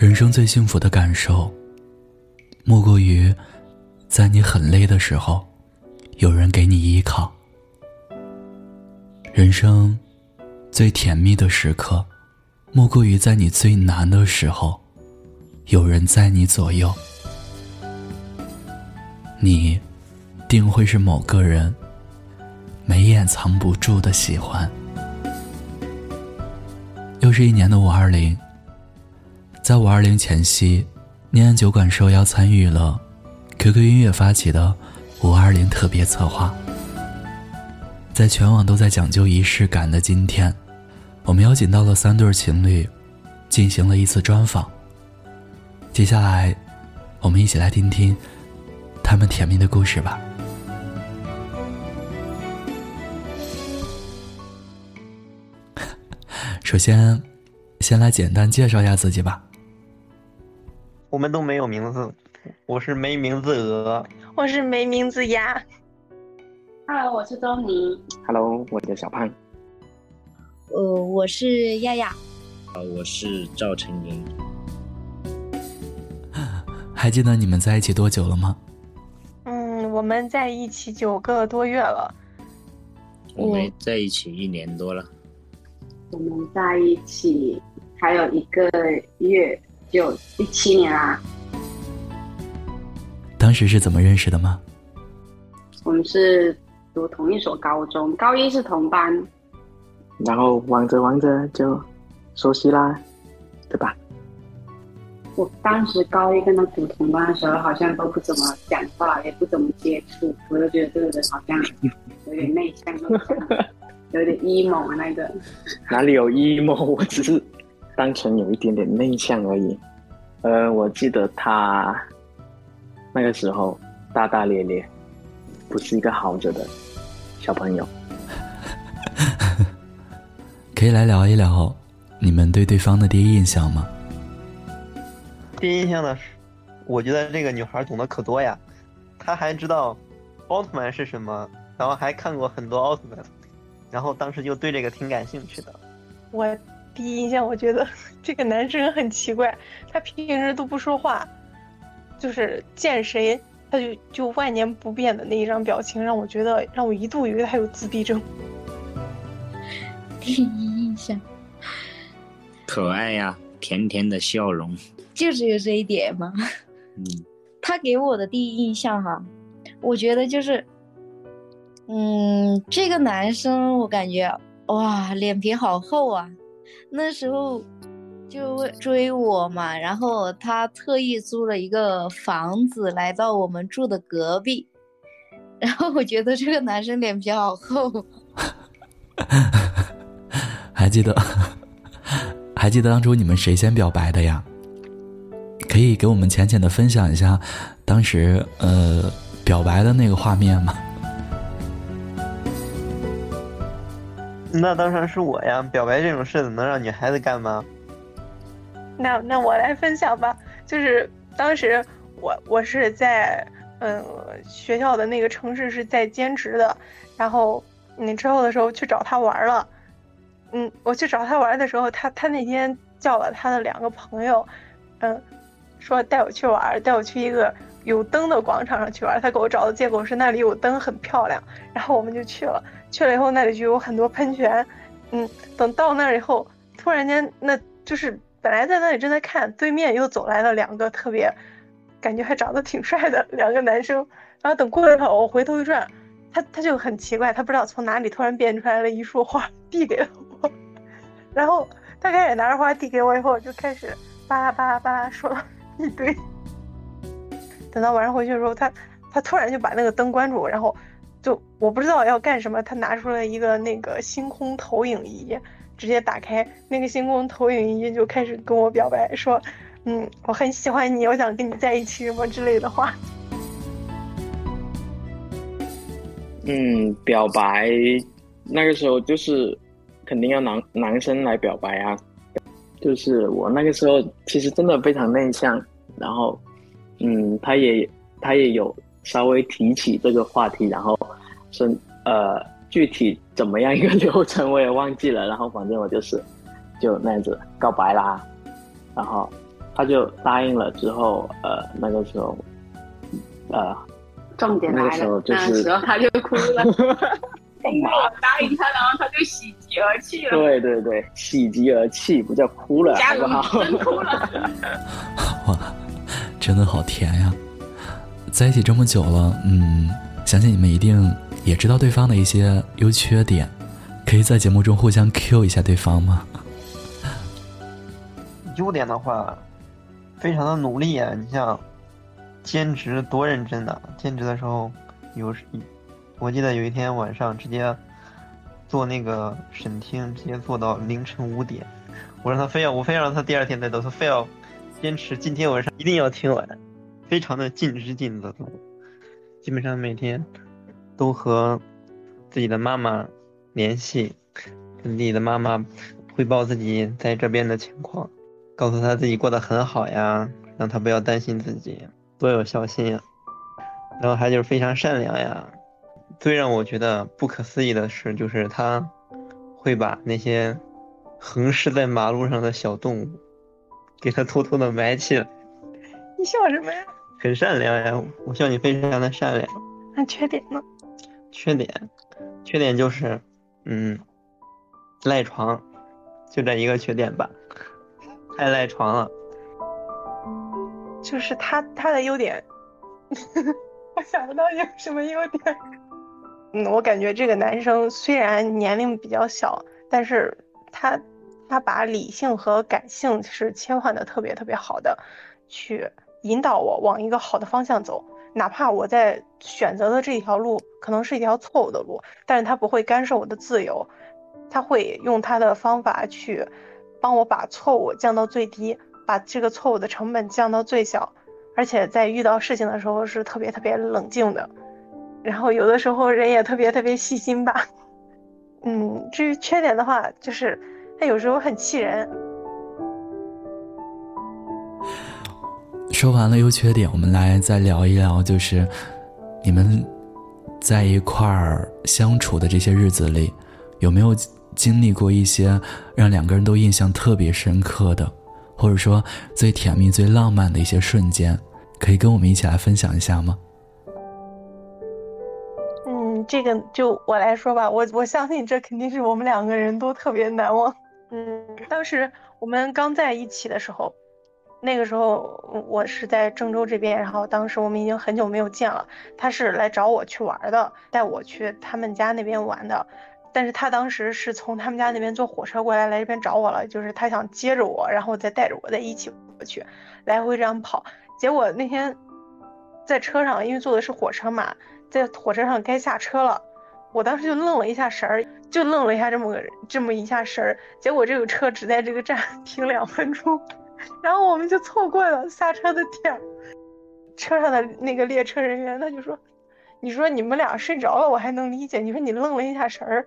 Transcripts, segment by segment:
人生最幸福的感受，莫过于在你很累的时候，有人给你依靠；人生最甜蜜的时刻，莫过于在你最难的时候，有人在你左右。你，定会是某个人眉眼藏不住的喜欢。又是一年的五二零。在五二零前夕，念安酒馆受邀参与了 QQ 音乐发起的五二零特别策划。在全网都在讲究仪式感的今天，我们邀请到了三对情侣，进行了一次专访。接下来，我们一起来听听他们甜蜜的故事吧。首先，先来简单介绍一下自己吧。我们都没有名字，我是没名字鹅，我是没名字鸭。Hello，我是周妮。Hello，我叫小胖。呃，我是亚亚。啊，我是赵晨莹。还记得你们在一起多久了吗？嗯，我们在一起九个多月了。我们在一起一年多了。我们在一起还有一个月。就一七年啦。当时是怎么认识的吗？我们是读同一所高中，高一是同班，然后玩着玩着就熟悉啦，对吧？我当时高一跟他读同班的时候，好像都不怎么讲话，也不怎么接触，我就觉得这个人好像有点内向，有点 emo 那个。哪里有 emo？我只是。单纯有一点点内向而已，呃，我记得他那个时候大大咧咧，不是一个好着的小朋友。可以来聊一聊你们对对方的第一印象吗？第一印象呢，我觉得这个女孩懂得可多呀，她还知道奥特曼是什么，然后还看过很多奥特曼，然后当时就对这个挺感兴趣的。我。第一印象，我觉得 这个男生很奇怪，他平时都不说话，就是见谁他就就万年不变的那一张表情，让我觉得让我一度以为他有自闭症。第一印象，可爱呀，甜甜的笑容，就只有这一点吗？嗯，他给我的第一印象哈，我觉得就是，嗯，这个男生我感觉哇，脸皮好厚啊。那时候就追我嘛，然后他特意租了一个房子来到我们住的隔壁，然后我觉得这个男生脸皮好厚。还记得还记得当初你们谁先表白的呀？可以给我们浅浅的分享一下当时呃表白的那个画面吗？那当然是我呀！表白这种事怎能让女孩子干吗？那那我来分享吧。就是当时我我是在嗯学校的那个城市是在兼职的，然后你之后的时候去找他玩了。嗯，我去找他玩的时候，他他那天叫了他的两个朋友，嗯，说带我去玩，带我去一个有灯的广场上去玩。他给我找的借口是那里有灯很漂亮，然后我们就去了。去了以后，那里就有很多喷泉，嗯，等到那儿以后，突然间，那就是本来在那里正在看，对面又走来了两个特别，感觉还长得挺帅的两个男生，然后等过了一会儿，我回头一转，他他就很奇怪，他不知道从哪里突然变出来了一束花递给了 我，然后他开始拿着花递给我以后，就开始巴拉巴拉巴拉说了一堆，等到晚上回去的时候，他他突然就把那个灯关住，然后。就我不知道要干什么，他拿出了一个那个星空投影仪，直接打开那个星空投影仪就开始跟我表白，说，嗯，我很喜欢你，我想跟你在一起什么之类的话。嗯，表白那个时候就是肯定要男男生来表白啊，就是我那个时候其实真的非常内向，然后，嗯，他也他也有。稍微提起这个话题，然后是呃具体怎么样一个 流程我也忘记了，然后反正我就是就那样子告白啦，然后他就答应了之后，呃，那个时候，呃，重点来了那个时候，就是那时候他就哭了，因为我答应他，然后他就喜极而泣了，对对对，喜极而泣，不叫哭了，好不好？真哭了。哇，真的好甜呀！在一起这么久了，嗯，相信你们一定也知道对方的一些优缺点，可以在节目中互相 Q 一下对方吗？优点的话，非常的努力啊！你像兼职多认真的，兼职的时候有，我记得有一天晚上直接做那个审听，直接做到凌晨五点。我让他非要，我非要让他第二天再做，他非要坚持今天晚上一定要听完，非常的尽职尽责。基本上每天都和自己的妈妈联系，跟自己的妈妈汇报自己在这边的情况。告诉她自己过得很好呀，让她不要担心自己，多有孝心呀。然后还就是非常善良呀。最让我觉得不可思议的是，就是他会把那些横尸在马路上的小动物，给他偷偷的埋起来。你笑什么呀？很善良呀，我笑你非常的善良。那缺点呢？缺点，缺点就是，嗯，赖床，就这一个缺点吧。太赖床了，就是他他的优点，我想不到有什么优点。嗯，我感觉这个男生虽然年龄比较小，但是他他把理性和感性是切换的特别特别好的，去引导我往一个好的方向走。哪怕我在选择的这条路可能是一条错误的路，但是他不会干涉我的自由，他会用他的方法去。帮我把错误降到最低，把这个错误的成本降到最小，而且在遇到事情的时候是特别特别冷静的，然后有的时候人也特别特别细心吧。嗯，至于缺点的话，就是他有时候很气人。说完了优缺点，我们来再聊一聊，就是你们在一块儿相处的这些日子里，有没有？经历过一些让两个人都印象特别深刻的，或者说最甜蜜、最浪漫的一些瞬间，可以跟我们一起来分享一下吗？嗯，这个就我来说吧，我我相信这肯定是我们两个人都特别难忘。嗯，当时我们刚在一起的时候，那个时候我是在郑州这边，然后当时我们已经很久没有见了，他是来找我去玩的，带我去他们家那边玩的。但是他当时是从他们家那边坐火车过来，来这边找我了，就是他想接着我，然后再带着我再一起过去，来回这样跑。结果那天在车上，因为坐的是火车嘛，在火车上该下车了，我当时就愣了一下神儿，就愣了一下这么个这么一下神儿。结果这个车只在这个站 停两分钟，然后我们就错过了下车的点儿。车上的那个列车人员他就说。你说你们俩睡着了，我还能理解。你说你愣了一下神儿，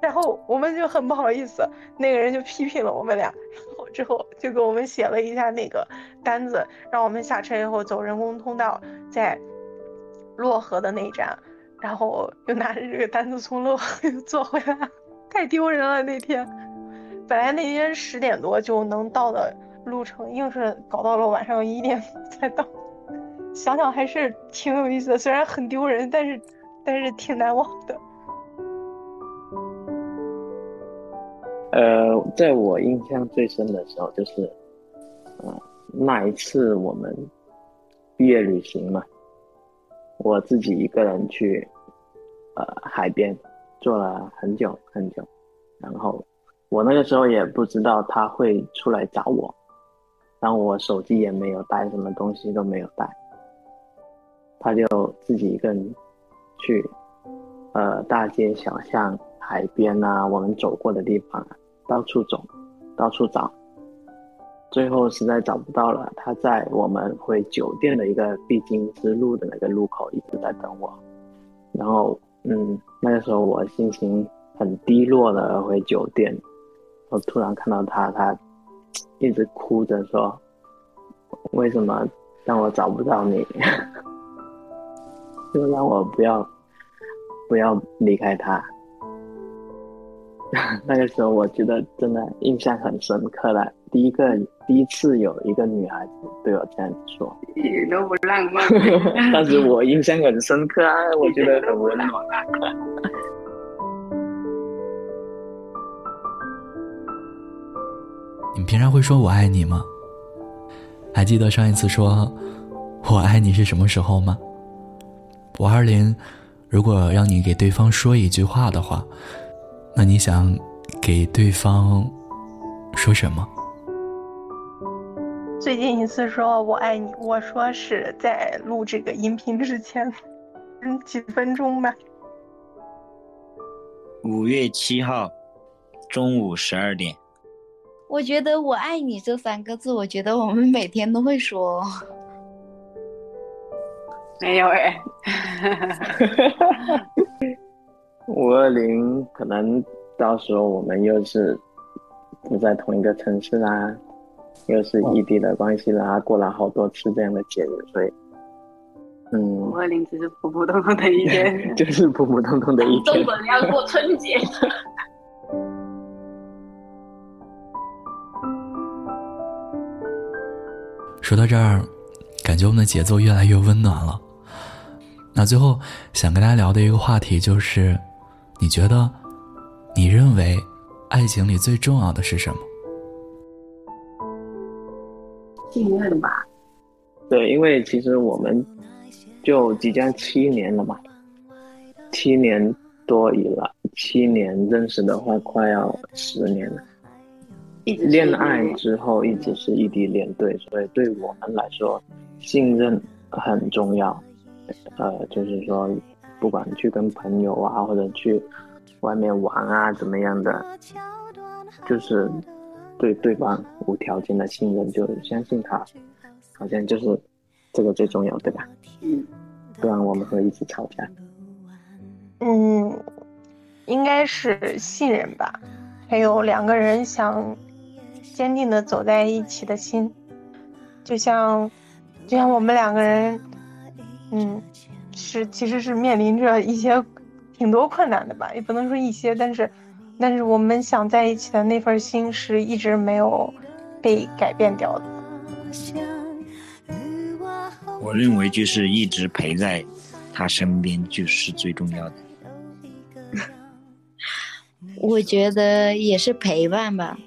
然后我们就很不好意思，那个人就批评了我们俩，然后之后就给我们写了一下那个单子，让我们下车以后走人工通道，在漯河的那一站，然后又拿着这个单子从漯河 又坐回来，太丢人了那天。本来那天十点多就能到的路程，硬是搞到了晚上一点才到。想想还是挺有意思的，虽然很丢人，但是但是挺难忘的。呃，在我印象最深的时候，就是，呃，那一次我们毕业旅行嘛，我自己一个人去，呃，海边坐了很久很久，然后我那个时候也不知道他会出来找我，然后我手机也没有带，什么东西都没有带。他就自己一个人去，呃，大街小巷、海边啊，我们走过的地方，到处走，到处找，最后实在找不到了。他在我们回酒店的一个必经之路的那个路口一直在等我。然后，嗯，那个时候我心情很低落的回酒店，我突然看到他，他一直哭着说：“为什么让我找不到你？” 就让我不要不要离开他。那个时候我觉得真的印象很深刻了，第一个第一次有一个女孩子对我这样子说，一点都不浪漫。但是我印象很深刻啊，我觉得很温暖。你平常会说我爱你吗？还记得上一次说我爱你是什么时候吗？五二零，如果让你给对方说一句话的话，那你想给对方说什么？最近一次说我爱你，我说是在录这个音频之前，嗯，几分钟吧。五月七号中午十二点。我觉得“我爱你”这三个字，我觉得我们每天都会说。没有哎。五二零可能到时候我们又是不在同一个城市啦，又是异地的关系啦，过了好多次这样的节日，所以，嗯。五二零只是普普通通的一天，就是普普通通的一天。中国人要过春节。说到这儿，感觉我们的节奏越来越温暖了。那最后想跟大家聊的一个话题就是，你觉得，你认为，爱情里最重要的是什么？信任吧。对，因为其实我们就即将七年了嘛，七年多以来，七年认识的话，快要十年了一。恋爱之后一直是异地恋，对，所以对我们来说，信任很重要。呃，就是说，不管去跟朋友啊，或者去外面玩啊，怎么样的，就是对对方无条件的信任，就相信他，好像就是这个最重要，对吧？嗯。不然我们会一直吵架。嗯，应该是信任吧，还有两个人想。坚定的走在一起的心，就像，就像我们两个人，嗯，是其实是面临着一些挺多困难的吧，也不能说一些，但是，但是我们想在一起的那份心是一直没有被改变掉的。我认为就是一直陪在他身边就是最重要的。我觉得也是陪伴吧。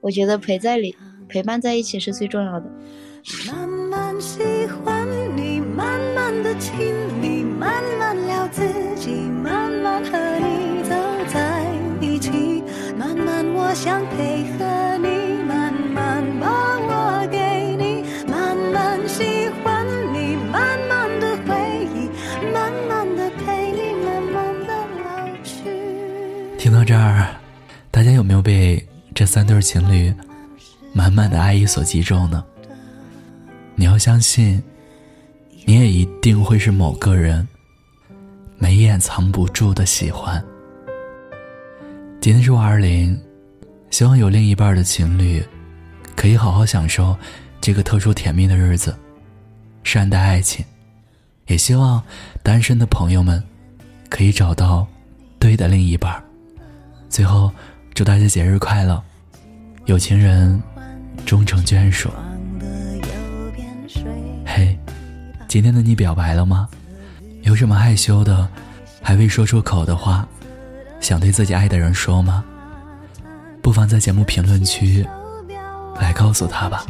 我觉得陪在里，陪伴在一起是最重要的。想配合你，慢慢把我给你，慢慢喜欢你，慢慢的回忆，慢慢的陪你，慢慢的老去。听到这儿，大家有没有被？这三对情侣，满满的爱意所击中呢。你要相信，你也一定会是某个人眉眼藏不住的喜欢。今天是五二零，希望有另一半的情侣，可以好好享受这个特殊甜蜜的日子，善待爱情。也希望单身的朋友们，可以找到对的另一半。最后，祝大家节日快乐！有情人终成眷属。嘿，今天的你表白了吗？有什么害羞的，还未说出口的话，想对自己爱的人说吗？不妨在节目评论区来告诉他吧。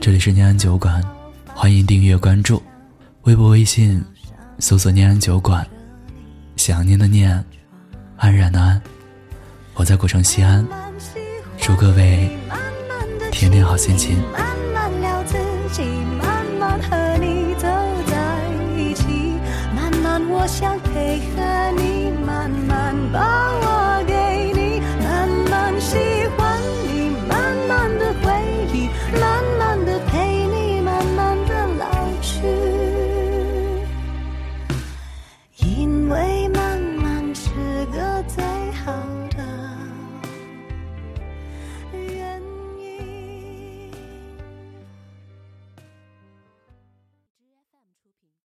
这里是念安酒馆，欢迎订阅关注，微博、微信搜索“念安酒馆”，想念的念，安然的安，我在古城西安。祝各位天天好心情。我想配合。